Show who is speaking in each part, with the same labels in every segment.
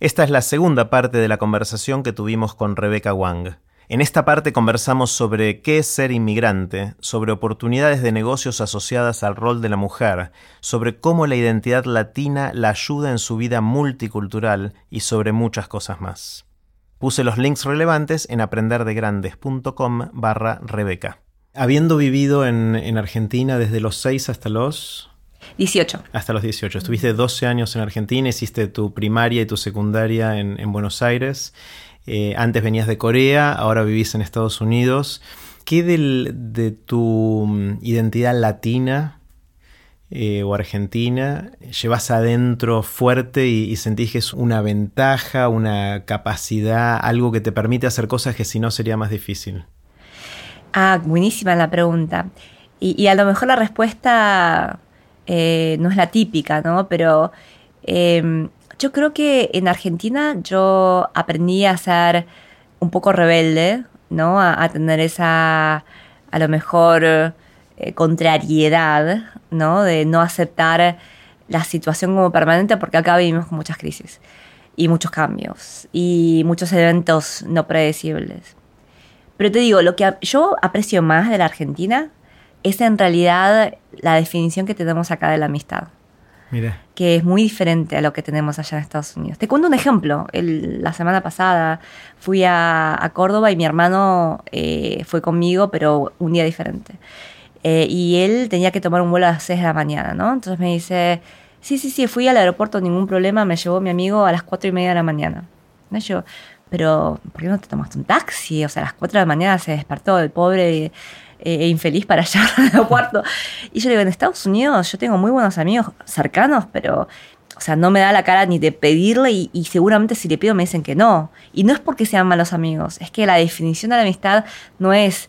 Speaker 1: Esta es la segunda parte de la conversación que tuvimos con Rebecca Wang. En esta parte conversamos sobre qué es ser inmigrante, sobre oportunidades de negocios asociadas al rol de la mujer, sobre cómo la identidad latina la ayuda en su vida multicultural y sobre muchas cosas más. Puse los links relevantes en aprenderdegrandes.com barra Rebeca. Habiendo vivido en, Argentina desde los 6 hasta los
Speaker 2: 18.
Speaker 1: Hasta los 18. Estuviste 12 años en Argentina, hiciste tu primaria y tu secundaria en, Buenos Aires. Eh, antes venías de Corea, ahora vivís en Estados Unidos. ¿Qué de tu mm, identidad latina eh, o argentina llevas adentro fuerte y, y, sentís que es una ventaja, una capacidad, algo que te permite hacer cosas que si no sería más difícil?
Speaker 2: Ah, buenísima la pregunta. y a lo mejor la respuesta eh, no es la típica, ¿no? Pero em, yo creo que en Argentina yo aprendí a ser un poco rebelde, ¿no? A, tener esa, a lo mejor, eh, contrariedad, ¿no? De no aceptar la situación como permanente porque acá vivimos con muchas crisis y muchos cambios y muchos eventos no predecibles. Pero te digo, lo que yo aprecio más de la Argentina es en realidad la definición que tenemos acá de la amistad. Mira. Que es muy diferente a lo que tenemos allá en Estados Unidos. Te cuento un ejemplo. la semana pasada fui a, Córdoba y mi hermano eh, fue conmigo, pero un día diferente. Eh, y él tenía que tomar un vuelo a las 6 de la mañana, ¿no? Entonces me dice, sí, sí, sí, fui al aeropuerto, ningún problema, me llevó mi amigo a las 4 y media de la mañana. ¿No? Yo, pero ¿por qué no te tomaste un taxi? O sea, a las 4 de la mañana se despertó el pobre e infeliz para llegar al aeropuerto. Y yo digo, en Estados Unidos yo tengo muy buenos amigos cercanos, pero, o sea, no me da la cara ni de pedirle y, seguramente si le pido me dicen que no. Y no es porque sean malos amigos, es que la definición de la amistad no es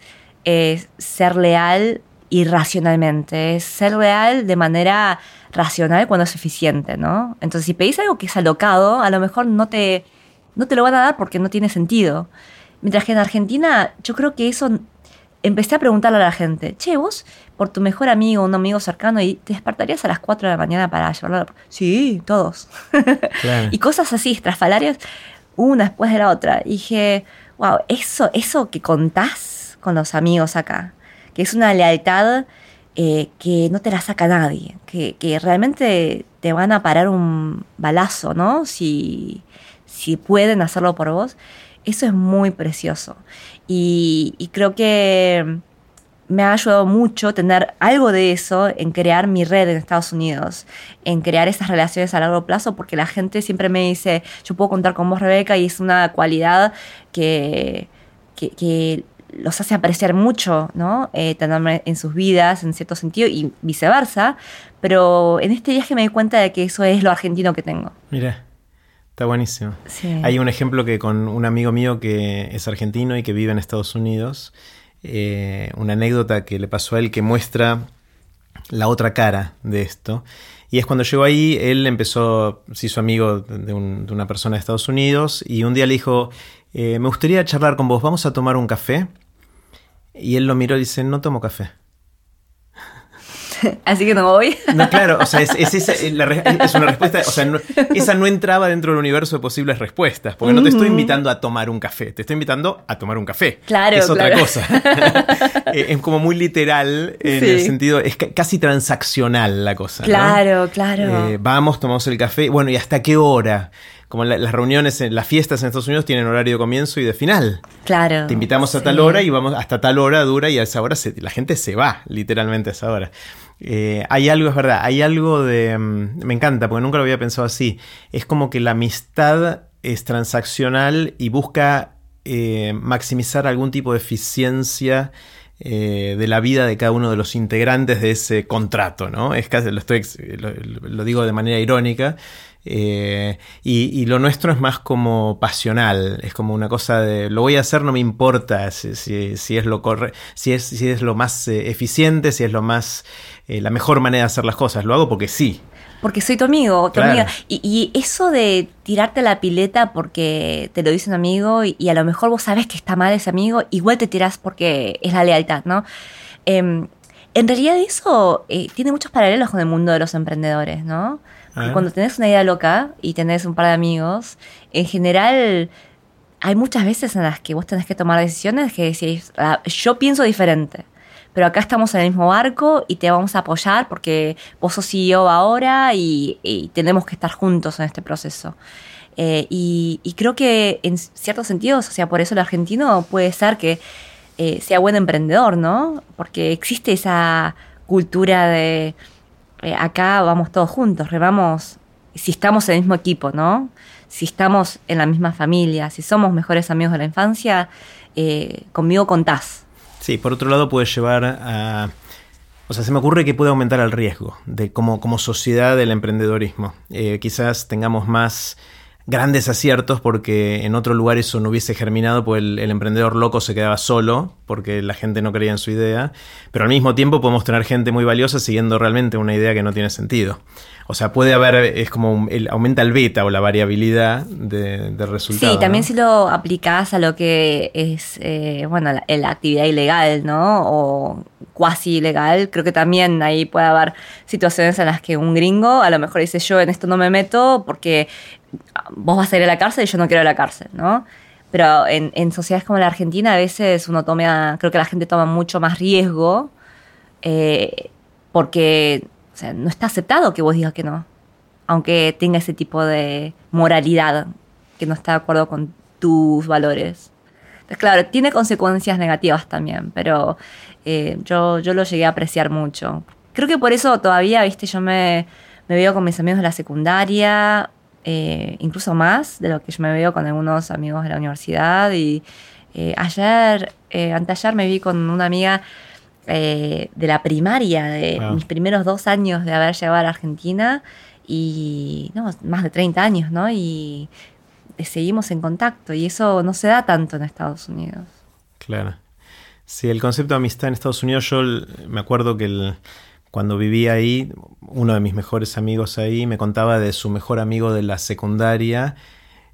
Speaker 2: ser leal irracionalmente, es ser leal de manera racional cuando es eficiente, ¿no? Entonces, si pedís algo que es alocado, a lo mejor no te, no te lo van a dar porque no tiene sentido. Mientras que en Argentina yo creo que eso empecé a preguntarle a la gente, che, vos por tu mejor amigo, un amigo cercano, y te despertarías a las 4 de la mañana para llevarlo a Sí, todos. y cosas así, estrafalarias, una después de la otra. Y dije, wow, eso, eso que contás con los amigos acá, que es una lealtad eh, que no te la saca nadie, que, que, realmente te van a parar un balazo, ¿no? Si, si pueden hacerlo por vos. Eso es muy precioso. Y, creo que me ha ayudado mucho tener algo de eso en crear mi red en Estados Unidos, en crear esas relaciones a largo plazo, porque la gente siempre me dice, yo puedo contar con vos, Rebeca, y es una cualidad que, que, los hace apreciar mucho, ¿no? Eh, tenerme en sus vidas, en cierto sentido, y viceversa. Pero en este viaje me di cuenta de que eso es lo argentino que tengo.
Speaker 1: Mira. Está buenísimo. Hay un ejemplo que con un amigo mío que es argentino y que vive en Estados Unidos, eh, una anécdota que le pasó a él que muestra la otra cara de esto. Y es cuando llegó ahí, él empezó, se hizo amigo de, una persona de Estados Unidos y un día le dijo, eh, me gustaría charlar con vos, vamos a tomar un café. Y él lo miró y dice, no tomo café.
Speaker 2: así que no voy.
Speaker 1: No, claro, o sea, es, una respuesta, o sea, esa no entraba dentro del universo de posibles respuestas, porque no te estoy invitando a tomar un café, te estoy invitando a tomar un café.
Speaker 2: Claro,
Speaker 1: es
Speaker 2: otra
Speaker 1: cosa. Eh, es como muy literal en el sentido, es casi transaccional la cosa.
Speaker 2: Claro, claro.
Speaker 1: Eh, vamos, tomamos el café, bueno, ¿y hasta qué hora? como las reuniones, las fiestas en Estados Unidos tienen horario de comienzo y de final.
Speaker 2: Claro.
Speaker 1: Te invitamos a tal hora y vamos hasta tal hora dura y a esa hora la gente se va, literalmente a esa hora. Eh, hay algo, es verdad, hay algo de... Mm, me encanta, porque nunca lo había pensado así. Es como que la amistad es transaccional y busca eh, maximizar algún tipo de eficiencia eh, de la vida de cada uno de los integrantes de ese contrato, ¿no? Es casi, lo, estoy, lo, digo de manera irónica. Y, y, lo nuestro es más como pasional, es como una cosa de lo voy a hacer, no me importa si, si, es lo corre si es, si es lo más eficiente, si es lo más eh, la mejor manera de hacer las cosas. Lo hago porque sí.
Speaker 2: Porque soy tu amigo, tu amiga. Y, eso de tirarte la pileta porque te lo dice un amigo y, a lo mejor vos sabes que está mal ese amigo, igual te tiras porque es la lealtad, ¿no? Em, en realidad eso eh, tiene muchos paralelos con el mundo de los emprendedores, ¿no? Cuando tenés una idea loca y tenés un par de amigos, en general hay muchas veces en las que vos tenés que tomar decisiones que decís, ah, yo pienso diferente, pero acá estamos en el mismo barco y te vamos a apoyar porque vos sos CEO ahora y, tenemos que estar juntos en este proceso. Eh, y, creo que en ciertos sentidos, o sea, por eso el argentino puede ser que eh, sea buen emprendedor, ¿no? Porque existe esa cultura de eh, acá vamos todos juntos, remamos, si estamos en el mismo equipo, ¿no? Si estamos en la misma familia, si somos mejores amigos de la infancia, conmigo contás.
Speaker 1: Sí, por otro lado puede llevar a... O sea, se me ocurre que puede aumentar el riesgo de como, como sociedad del emprendedorismo. quizás tengamos más grandes aciertos porque en otro lugar eso no hubiese germinado, pues el, emprendedor loco se quedaba solo porque la gente no creía en su idea, pero al mismo tiempo podemos tener gente muy valiosa siguiendo realmente una idea que no tiene sentido. O sea, puede haber, es como, el, aumenta el beta o la variabilidad de, de resultados.
Speaker 2: Sí, también si lo aplicás a lo que es, eh, bueno, la, la, actividad ilegal, ¿no? O cuasi ilegal, creo que también ahí puede haber situaciones en las que un gringo a lo mejor dice yo en esto no me meto porque vos vas a ir a la cárcel y yo no quiero ir a la cárcel, ¿no? Pero en, sociedades como la Argentina a veces uno toma, creo que la gente toma mucho más riesgo eh, porque no está aceptado que vos digas que no, aunque tenga ese tipo de moralidad que no está de acuerdo con tus valores. Entonces, claro, tiene consecuencias negativas también, pero eh, yo, yo lo llegué a apreciar mucho. Creo que por eso todavía, viste, yo me, me veo con mis amigos de la secundaria, eh, incluso más de lo que yo me veo con algunos amigos de la universidad. Y eh, ayer, anteayer me vi con una amiga de la primaria, de mis primeros dos años de haber llegado a la Argentina, y no, más de 30 años, ¿no? Y seguimos en contacto, y eso no se da tanto en Estados Unidos.
Speaker 1: Claro. Sí, el concepto de amistad en Estados Unidos, yo me acuerdo que el cuando vivía ahí, uno de mis mejores amigos ahí me contaba de su mejor amigo de la secundaria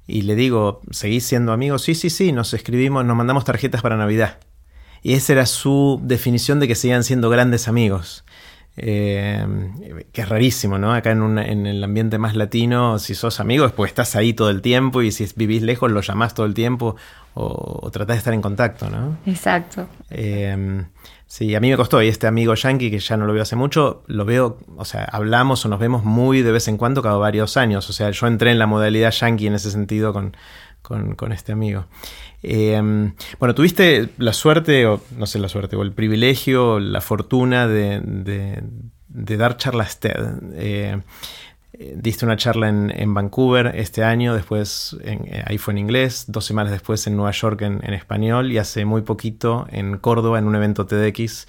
Speaker 1: y le digo, ¿seguís siendo amigos? Sí, sí, sí, nos escribimos, nos mandamos tarjetas para Navidad. Y esa era su definición de que seguían siendo grandes amigos. Eh, que es rarísimo, ¿no? Acá en, en, el ambiente más latino, si sos amigos, pues estás ahí todo el tiempo y si vivís lejos, lo llamás todo el tiempo o, tratás de estar en contacto, ¿no?
Speaker 2: Exacto.
Speaker 1: Eh, Sí, a mí me costó. Y este amigo yankee, que ya no lo veo hace mucho, lo veo, o sea, hablamos o nos vemos muy de vez en cuando cada varios años. O sea, yo entré en la modalidad yankee en ese sentido con, con, este amigo. Em, bueno, tuviste la suerte, o no sé la suerte, o el privilegio, la fortuna de, dar charlas TED. Eh, diste una charla en, Vancouver este año, después eh, ahí fue en inglés, dos semanas después en Nueva York en, español y hace muy poquito en Córdoba en un evento TEDx.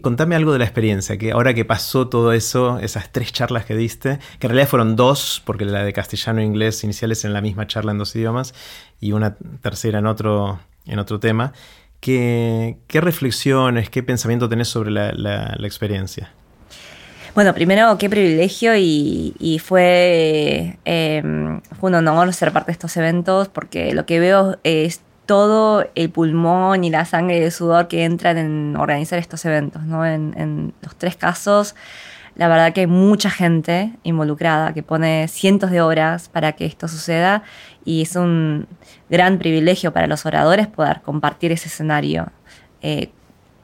Speaker 1: Contame algo de la experiencia, que ahora que pasó todo eso, esas tres charlas que diste, que en realidad fueron dos, porque la de castellano e inglés iniciales en la misma charla en dos idiomas y una tercera en otro, en otro tema. ¿Qué, reflexiones, qué pensamiento tenés sobre la experiencia?
Speaker 2: Bueno, primero, qué privilegio y, fue, em, fue un honor ser parte de estos eventos porque lo que veo es todo el pulmón y la sangre y el sudor que entran en organizar estos eventos. ¿no? En, los tres casos, la verdad que hay mucha gente involucrada que pone cientos de horas para que esto suceda y es un gran privilegio para los oradores poder compartir ese escenario. Eh,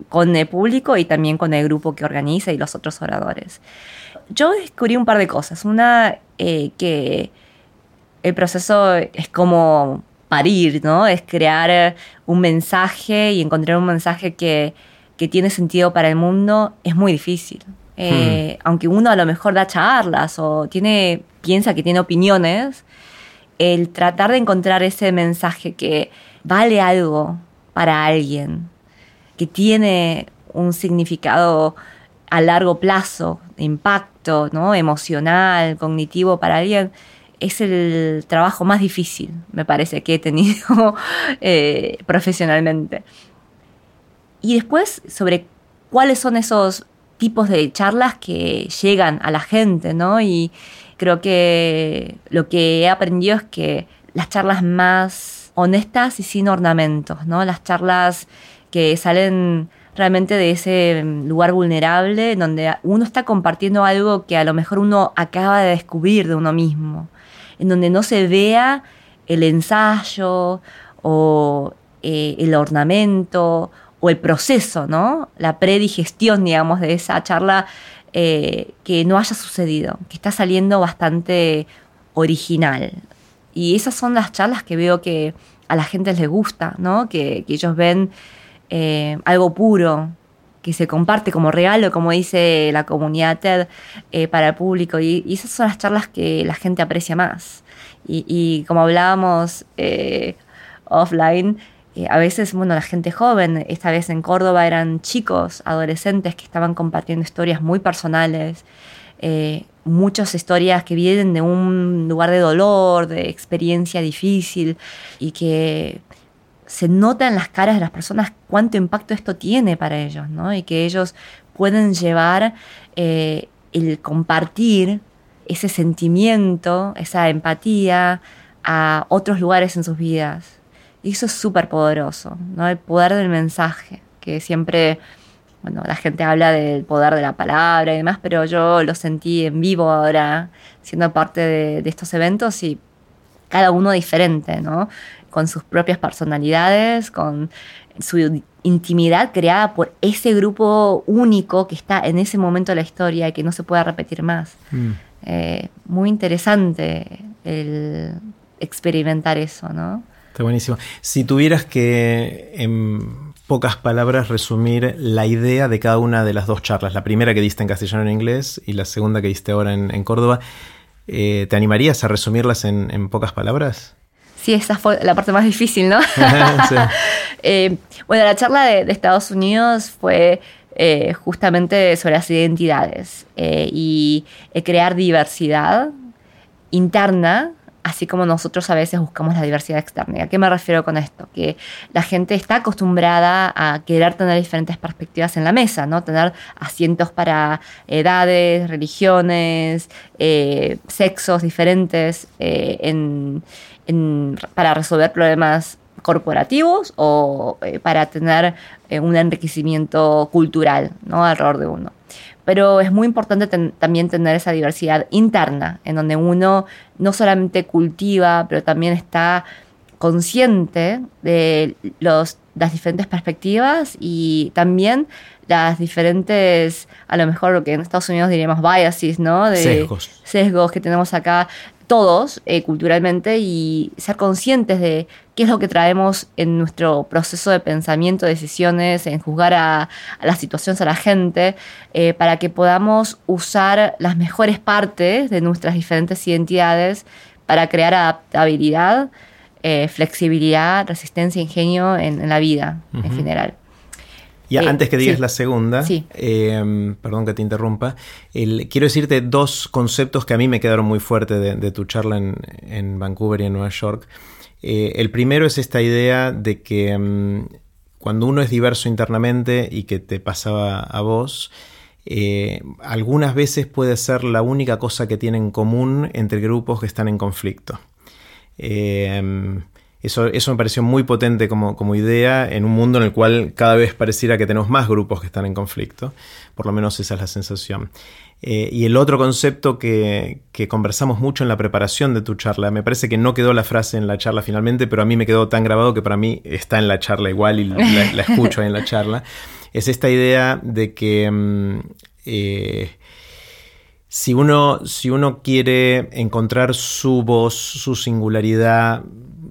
Speaker 2: con el público y también con el grupo que organiza y los otros oradores. Yo descubrí un par de cosas. Una, eh, que el proceso es como parir, ¿no? Es crear un mensaje y encontrar un mensaje que, tiene sentido para el mundo es muy difícil. Eh, hmm. Aunque uno a lo mejor da charlas o tiene, piensa que tiene opiniones, el tratar de encontrar ese mensaje que vale algo para alguien, que tiene un significado a largo plazo, de impacto ¿no? emocional, cognitivo para alguien, es el trabajo más difícil, me parece, que he tenido eh, profesionalmente. Y después, sobre cuáles son esos tipos de charlas que llegan a la gente, ¿no? Y creo que lo que he aprendido es que las charlas más honestas y sin ornamentos, ¿no? Las charlas que salen realmente de ese lugar vulnerable donde uno está compartiendo algo que a lo mejor uno acaba de descubrir de uno mismo, en donde no se vea el ensayo o eh, el ornamento o el proceso, ¿no? La predigestión, digamos, de esa charla eh, que no haya sucedido, que está saliendo bastante original. Y esas son las charlas que veo que a la gente les gusta, ¿no? Que, ellos ven eh, algo puro, que se comparte como regalo, como dice la comunidad TED, para el público. Y, esas son las charlas que la gente aprecia más. Y, como hablábamos offline, eh, a veces, bueno, la gente joven, esta vez en Córdoba eran chicos, adolescentes que estaban compartiendo historias muy personales, eh, muchas historias que vienen de un lugar de dolor, de experiencia difícil y que se nota en las caras de las personas cuánto impacto esto tiene para ellos, ¿no? Y que ellos pueden llevar eh, el compartir ese sentimiento, esa empatía a otros lugares en sus vidas. Y eso es súper poderoso, ¿no? El poder del mensaje, que siempre, bueno, la gente habla del poder de la palabra y demás, pero yo lo sentí en vivo ahora, siendo parte de, estos eventos y cada uno diferente, ¿no? Con sus propias personalidades, con su intimidad creada por ese grupo único que está en ese momento de la historia y que no se puede repetir más. Mm. Eh, muy interesante el experimentar eso, ¿no?
Speaker 1: Está buenísimo. Si tuvieras que, en pocas palabras, resumir la idea de cada una de las dos charlas, la primera que diste en castellano en inglés y la segunda que diste ahora en, Córdoba, eh, ¿te animarías a resumirlas en, pocas palabras?
Speaker 2: Sí, esa fue la parte más difícil, ¿no? Eh, bueno, la charla de, Estados Unidos fue eh, justamente sobre las identidades y crear diversidad interna así como nosotros a veces buscamos la diversidad externa. ¿A qué me refiero con esto? Que la gente está acostumbrada a querer tener diferentes perspectivas en la mesa, ¿no? Tener asientos para edades, religiones, eh, sexos diferentes eh, para resolver problemas corporativos o eh, para tener un enriquecimiento cultural ¿no? alrededor de uno pero es muy importante también tener esa diversidad interna, en donde uno no solamente cultiva, pero también está consciente de los, las diferentes perspectivas y también las diferentes, a lo mejor lo que en Estados Unidos diríamos biases, ¿no? De
Speaker 1: sesgos.
Speaker 2: Sesgos que tenemos acá todos eh, culturalmente y ser conscientes de qué es lo que traemos en nuestro proceso de pensamiento, decisiones, en juzgar a, las situaciones, a la gente, eh, para que podamos usar las mejores partes de nuestras diferentes identidades para crear adaptabilidad, eh, flexibilidad, resistencia, ingenio en, la vida en general.
Speaker 1: Y eh, antes que digas la segunda, em, perdón que te interrumpa, quiero decirte dos conceptos que a mí me quedaron muy fuertes de, tu charla en, Vancouver y en Nueva York. Eh, el primero es esta idea de que em, cuando uno es diverso internamente y que te pasaba a vos, eh, algunas veces puede ser la única cosa que tienen en común entre grupos que están en conflicto. Em, eso, me pareció muy potente como, idea en un mundo en el cual cada vez pareciera que tenemos más grupos que están en conflicto. Por lo menos esa es la sensación. Eh, y el otro concepto que, conversamos mucho en la preparación de tu charla, me parece que no quedó la frase en la charla finalmente, pero a mí me quedó tan grabado que para mí está en la charla igual y la, escucho ahí en la charla, es esta idea de que mm, eh, si, uno, si uno quiere encontrar su voz, su singularidad,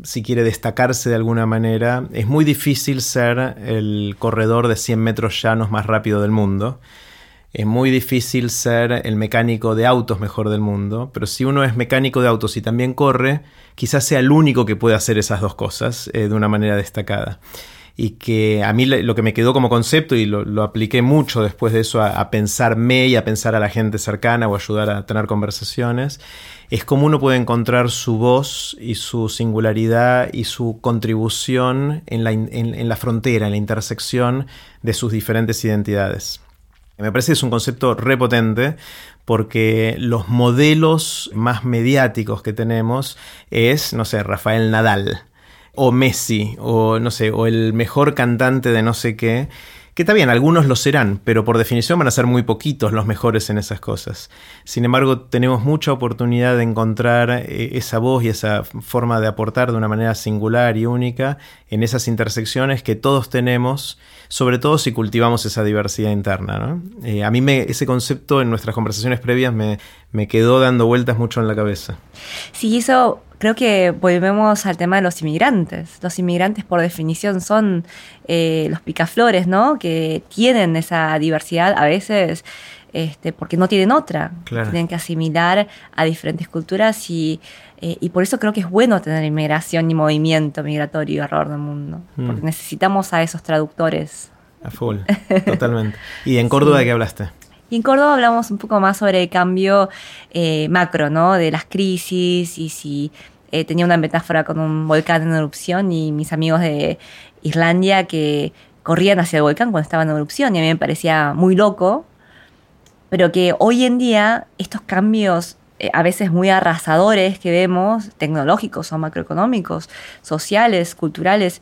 Speaker 1: si quiere destacarse de alguna manera, es muy difícil ser el corredor de 100 metros llanos más rápido del mundo. Es muy difícil ser el mecánico de autos mejor del mundo, pero si uno es mecánico de autos y también corre, quizás sea el único que puede hacer esas dos cosas eh, de una manera destacada y que a mí lo que me quedó como concepto y lo, apliqué mucho después de eso a, pensarme y a pensar a la gente cercana o ayudar a tener conversaciones, es cómo uno puede encontrar su voz y su singularidad y su contribución en la, en la frontera, en la intersección de sus diferentes identidades. Me parece que es un concepto repotente porque los modelos más mediáticos que tenemos es, no sé, Rafael Nadal o Messi, o no sé, o el mejor cantante de no sé qué, Que está bien, algunos lo serán, pero por definición van a ser muy poquitos los mejores en esas cosas. Sin embargo, tenemos mucha oportunidad de encontrar eh, esa voz y esa forma de aportar de una manera singular y única en esas intersecciones que todos tenemos, sobre todo si cultivamos esa diversidad interna. Eh, a mí me, ese concepto en nuestras conversaciones previas me, me quedó dando vueltas mucho en la cabeza.
Speaker 2: Sí, eso creo que volvemos al tema de los inmigrantes. Los inmigrantes, por definición, son eh, los picaflores, ¿no? Que tienen esa diversidad a veces este, porque no tienen otra. Tienen que asimilar a diferentes culturas y, eh, y, por eso creo que es bueno tener inmigración y movimiento migratorio alrededor del mundo. Mm. Porque necesitamos a esos traductores.
Speaker 1: A full, totalmente. ¿Y en Córdoba de qué hablaste?
Speaker 2: Y en Córdoba hablamos un poco más sobre el cambio eh, macro, ¿no? De las crisis y si eh, tenía una metáfora con un volcán en erupción y mis amigos de Islandia que corrían hacia el volcán cuando estaba en erupción y a mí me parecía muy loco, pero que hoy en día estos cambios eh, a veces muy arrasadores que vemos, tecnológicos o macroeconómicos, sociales, culturales,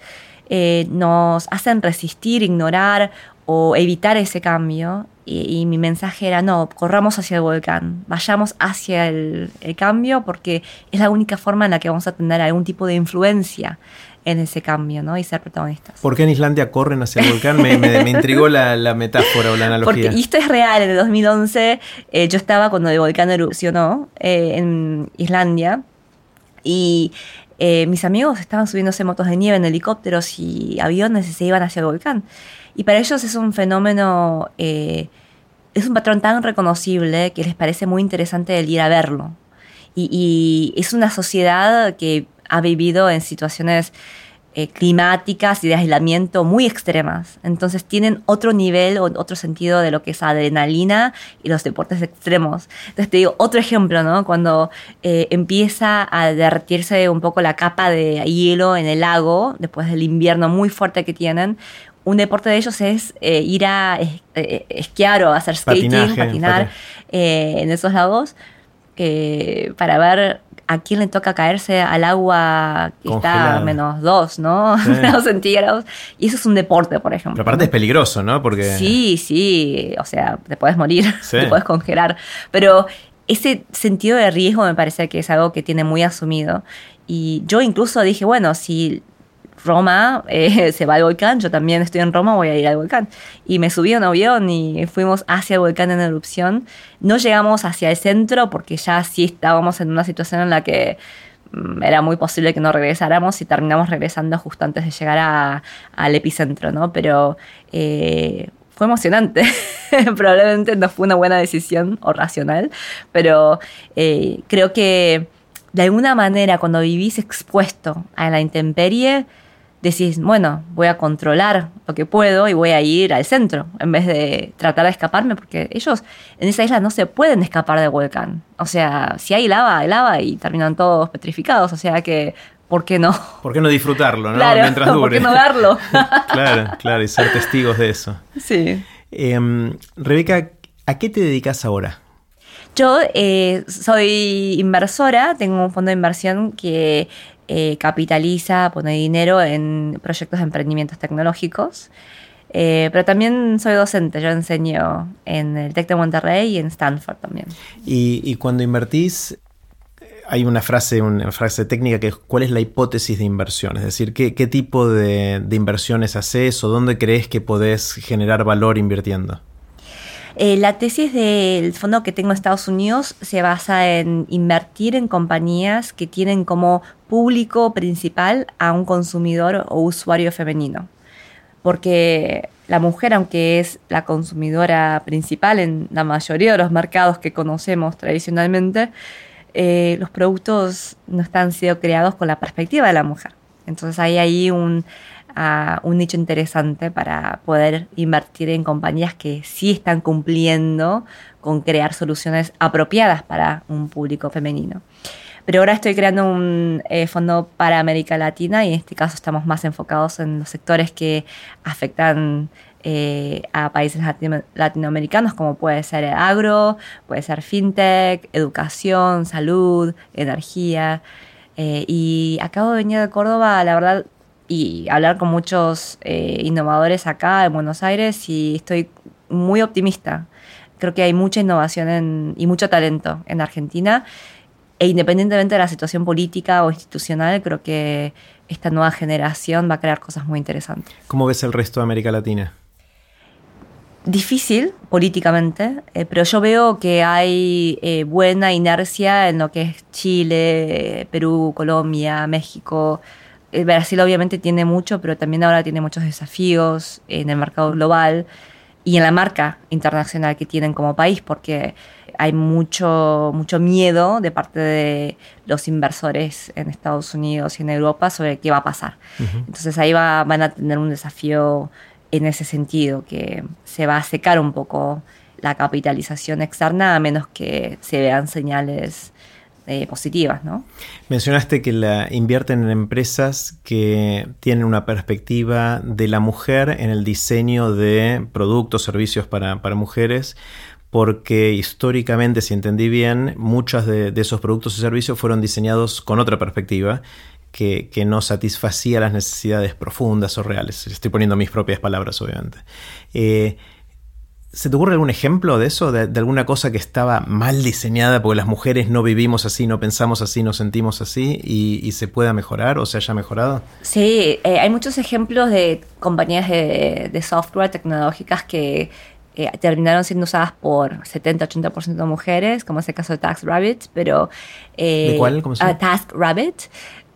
Speaker 2: nos hacen resistir, ignorar o evitar ese cambio. Y, mi mensaje era, no, corramos hacia el volcán, vayamos hacia el, cambio porque es la única forma en la que vamos a tener algún tipo de influencia en ese cambio, ¿no? Y ser protagonistas.
Speaker 1: ¿Por qué en Islandia corren hacia el volcán? Me, me, intrigó la, metáfora o la analogía.
Speaker 2: Porque, y esto es real, en el 2011 eh, yo estaba cuando el volcán erupcionó eh, en Islandia y eh, mis amigos estaban subiéndose motos de nieve en helicópteros y aviones y se iban hacia el volcán. Y para ellos es un fenómeno, eh, es un patrón tan reconocible que les parece muy interesante el ir a verlo. Y, es una sociedad que ha vivido en situaciones eh, climáticas y de aislamiento muy extremas. Entonces tienen otro nivel o otro sentido de lo que es adrenalina y los deportes extremos. Entonces te digo, otro ejemplo, ¿no? Cuando eh, empieza a derretirse un poco la capa de hielo en el lago, después del invierno muy fuerte que tienen, un deporte de ellos es eh, ir a eh, esquiar o hacer skating, patinar eh, en esos lagos, para ver a quién le toca caerse al agua que está a menos dos, ¿no? Menos centígrados. Y eso es un deporte, por ejemplo.
Speaker 1: Pero aparte es peligroso, ¿no?
Speaker 2: Porque... Sí, sí. O sea, te puedes morir, te puedes congelar. Pero ese sentido de riesgo me parece que es algo que tiene muy asumido. Y yo incluso dije, bueno, si Roma eh, se va al volcán, yo también estoy en Roma, voy a ir al volcán. Y me subí a un avión y fuimos hacia el volcán en erupción. No llegamos hacia el centro porque ya sí estábamos en una situación en la que mm, era muy posible que no regresáramos y terminamos regresando justo antes de llegar al epicentro, ¿no? Pero eh, fue emocionante. Probablemente no fue una buena decisión o racional, pero eh, creo que de alguna manera cuando vivís expuesto a la intemperie, decís, bueno, voy a controlar lo que puedo y voy a ir al centro en vez de tratar de escaparme, porque ellos en esa isla no se pueden escapar del volcán. O sea, si hay lava, hay lava y terminan todos petrificados. O sea que, ¿por qué no?
Speaker 1: ¿Por qué no disfrutarlo, no?
Speaker 2: Mientras dure. ¿Por qué no darlo?
Speaker 1: claro, claro, y ser testigos de eso.
Speaker 2: Sí.
Speaker 1: Em, Rebeca, ¿a qué te dedicas ahora?
Speaker 2: Yo eh, soy inversora, tengo un fondo de inversión que eh, capitaliza, pone dinero en proyectos de emprendimientos tecnológicos. Eh, pero también soy docente, yo enseño en el TEC de Monterrey y en Stanford también.
Speaker 1: Y, cuando invertís, hay una frase, una frase técnica que es ¿cuál es la hipótesis de inversión? Es decir, ¿qué, tipo de, de inversiones haces o dónde crees que podés generar valor invirtiendo?
Speaker 2: Eh, la tesis del fondo que tengo en Estados Unidos se basa en invertir en compañías que tienen como público principal a un consumidor o usuario femenino. Porque la mujer, aunque es la consumidora principal en la mayoría de los mercados que conocemos tradicionalmente, eh, los productos no están siendo creados con la perspectiva de la mujer. Entonces hay ahí un un nicho interesante para poder invertir en compañías que sí están cumpliendo con crear soluciones apropiadas para un público femenino. Pero ahora estoy creando un eh, fondo para América Latina y en este caso estamos más enfocados en los sectores que afectan eh, a países latinoamericanos como puede ser agro, puede ser fintech, educación, salud, energía. Eh, y acabo de venir de Córdoba, la verdad y hablar con muchos eh, innovadores acá en Buenos Aires y estoy muy optimista. Creo que hay mucha innovación y mucho talento en Argentina e independientemente de la situación política o institucional, creo que esta nueva generación va a crear cosas muy interesantes.
Speaker 1: ¿Cómo ves el resto de América Latina?
Speaker 2: Difícil políticamente, eh, pero yo veo que hay eh, buena inercia en lo que es Chile, Perú, Colombia, México. Eh, Brasil obviamente tiene mucho, pero también ahora tiene muchos desafíos en el mercado global y en la marca internacional que tienen como país, porque hay mucho, mucho miedo de parte de los inversores en Estados Unidos y en Europa sobre qué va a pasar. Entonces ahí van a tener un desafío en ese sentido, que se va a secar un poco la capitalización externa a menos que se vean señales eh, positivas, ¿no?
Speaker 1: Mencionaste que la invierten en empresas que tienen una perspectiva de la mujer en el diseño de productos, servicios para, mujeres porque históricamente, si entendí bien, muchos de, esos productos y servicios fueron diseñados con otra perspectiva que, no satisfacía las necesidades profundas o reales. Estoy poniendo mis propias palabras, obviamente. Eh, ¿Se te ocurre algún ejemplo de eso? De, alguna cosa que estaba mal diseñada porque las mujeres no vivimos así, no pensamos así, no sentimos así y, se pueda mejorar o se haya mejorado?
Speaker 2: Sí, eh, hay muchos ejemplos de compañías de software tecnológicas que eh, terminaron siendo usadas por 70-80% de mujeres, como es el caso de TaskRabbit, pero...
Speaker 1: Eh, ¿De cuál? ¿Cómo se llama?
Speaker 2: Uh, TaskRabbit,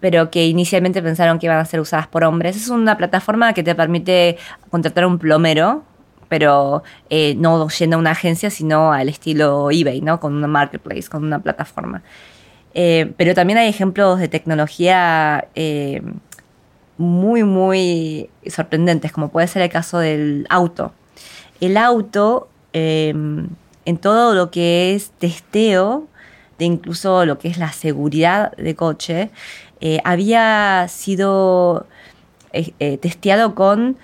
Speaker 2: pero que inicialmente pensaron que iban a ser usadas por hombres. Es una plataforma que te permite contratar un plomero, pero eh, no yendo a una agencia, sino al estilo eBay, ¿no? Con una marketplace, con una plataforma. Eh, pero también hay ejemplos de tecnología muy, muy sorprendentes, como puede ser el caso del auto el auto, en todo lo que es testeo, de incluso lo que es la seguridad de coche, eh, había sido eh, eh, testeado con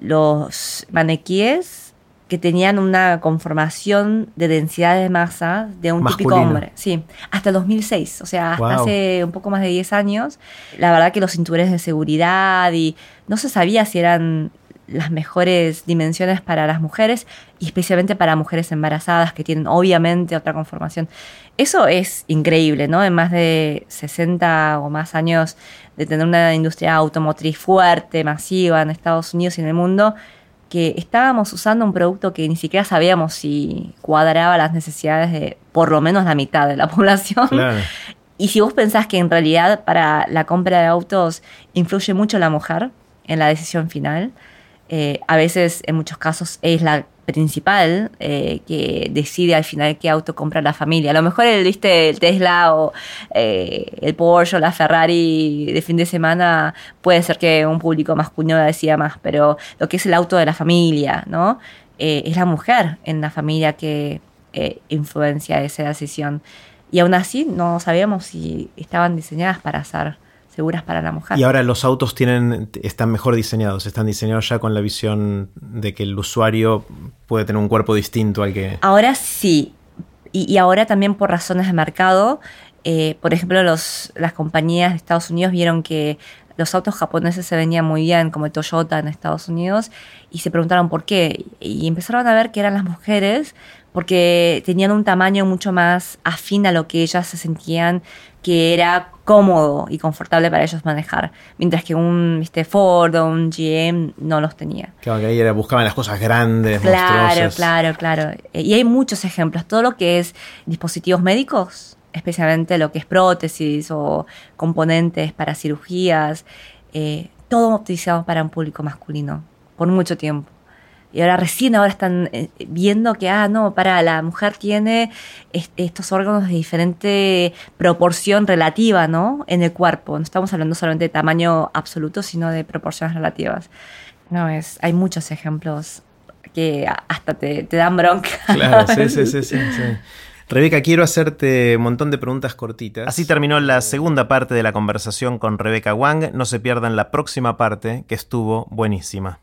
Speaker 2: los maniquíes que tenían una conformación de densidad de masa de un típico hombre. Sí, hasta 2006, o sea, hasta hace un poco más de 10 años. La verdad que los cinturones de seguridad y no se sabía si eran las mejores dimensiones para las mujeres y especialmente para mujeres embarazadas que tienen obviamente otra conformación. Eso es increíble, ¿no? En más de 60 o más años de tener una industria automotriz fuerte, masiva en Estados Unidos y en el mundo, que estábamos usando un producto que ni siquiera sabíamos si cuadraba las necesidades de por lo menos la mitad de la población. Y si vos pensás que en realidad para la compra de autos influye mucho la mujer en la decisión final, eh, a veces, en muchos casos, es la principal eh, que decide al final qué auto compra la familia. A lo mejor el, ¿viste? el Tesla o eh, el Porsche o la Ferrari de fin de semana puede ser que un público masculino decida más, pero lo que es el auto de la familia, ¿no? es la mujer en la familia que influencia esa decisión. Y aún así no sabíamos si estaban diseñadas para ser seguras para la mujer.
Speaker 1: Y ahora los autos tienen, están mejor diseñados, están diseñados ya con la visión de que el usuario puede tener un cuerpo distinto al que...
Speaker 2: Ahora sí, y, ahora también por razones de mercado, eh, por ejemplo, los, las compañías de Estados Unidos vieron que los autos japoneses se vendían muy bien, como Toyota en Estados Unidos, y se preguntaron por qué. Y empezaron a ver que eran las mujeres porque tenían un tamaño mucho más afín a lo que ellas se sentían que era cómodo y confortable para ellos manejar, mientras que un Ford o un GM no los tenía.
Speaker 1: Claro, que ahí era, buscaban las cosas grandes,
Speaker 2: Claro, claro, claro. Eh, y hay muchos ejemplos. Todo lo que es dispositivos médicos, especialmente lo que es prótesis o componentes para cirugías, eh, todo optimizado para un público masculino por mucho tiempo. Y ahora recién ahora están eh, viendo que, ah, no, para, la mujer tiene estos órganos de diferente proporción relativa, ¿no? En el cuerpo. No estamos hablando solamente de tamaño absoluto, sino de proporciones relativas. No, es, hay muchos ejemplos que hasta te, te dan bronca.
Speaker 1: Claro, sí, sí, sí, sí. Rebeca, quiero hacerte un montón de preguntas cortitas. Así terminó la segunda parte de la conversación con Rebeca Wang. No se pierdan la próxima parte, que estuvo buenísima.